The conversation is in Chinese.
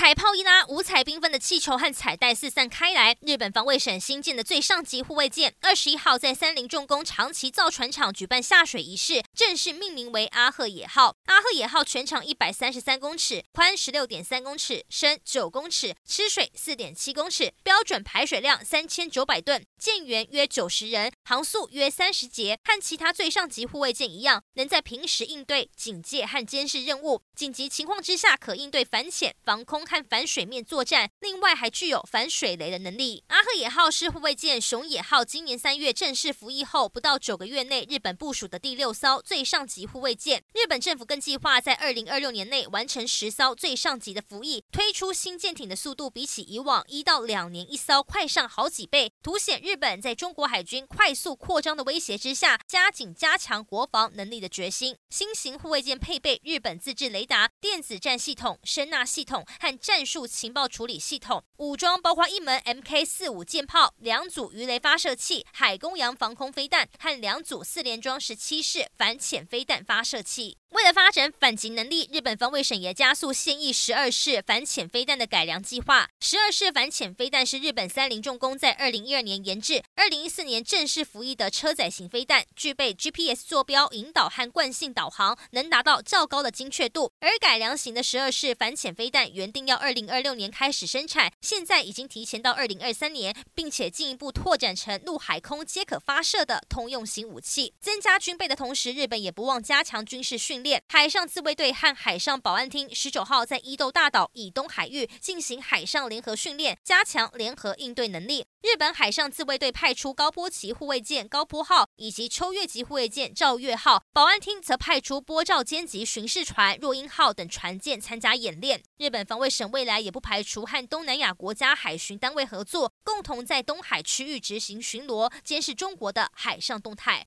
彩炮一拉，五彩缤纷的气球和彩带四散开来。日本防卫省新建的最上级护卫舰，二十一号在三菱重工长崎造船厂举办下水仪式，正式命名为阿贺野号。阿贺野号全长一百三十三公尺，宽十六点三公尺，深九公尺，吃水四点七公尺，标准排水量三千九百吨，舰员约九十人，航速约三十节，和其他最上级护卫舰一样，能在平时应对警戒和监视任务，紧急情况之下可应对反潜、防空。和反水面作战，另外还具有反水雷的能力。阿贺野号是护卫舰熊野号今年三月正式服役后不到九个月内，日本部署的第六艘最上级护卫舰。日本政府更计划在二零二六年内完成十艘最上级的服役，推出新舰艇的速度比起以往一到两年一艘快上好几倍，凸显日本在中国海军快速扩张的威胁之下，加紧加强国防能力的决心。新型护卫舰配备日本自制雷达、电子战系统、声纳系统和战术情报处理系统，武装包括一门 Mk 四五舰炮、两组鱼雷发射器、海公洋防空飞弹和两组四连装十七式反潜飞弹发射器。为了发展反击能力，日本防卫省也加速现役十二式反潜飞弹的改良计划。十二式反潜飞弹是日本三菱重工在二零一二年研制、二零一四年正式服役的车载型飞弹，具备 GPS 坐标引导和惯性导航，能达到较高的精确度。而改良型的十二式反潜飞弹原定要二零二六年开始生产，现在已经提前到二零二三年，并且进一步拓展成陆海空皆可发射的通用型武器。增加军备的同时，日本也不忘加强军事训练。海上自卫队和海上保安厅十九号在伊豆大岛以东海域进行海上联合训练，加强联合应对能力。日本海上自卫队派出高波级护卫舰高波号以及秋月级护卫舰照月号，保安厅则派出波照间级巡视船若鹰号等船舰参加演练。日本防卫省未来也不排除和东南亚国家海巡单位合作，共同在东海区域执行巡逻，监视中国的海上动态。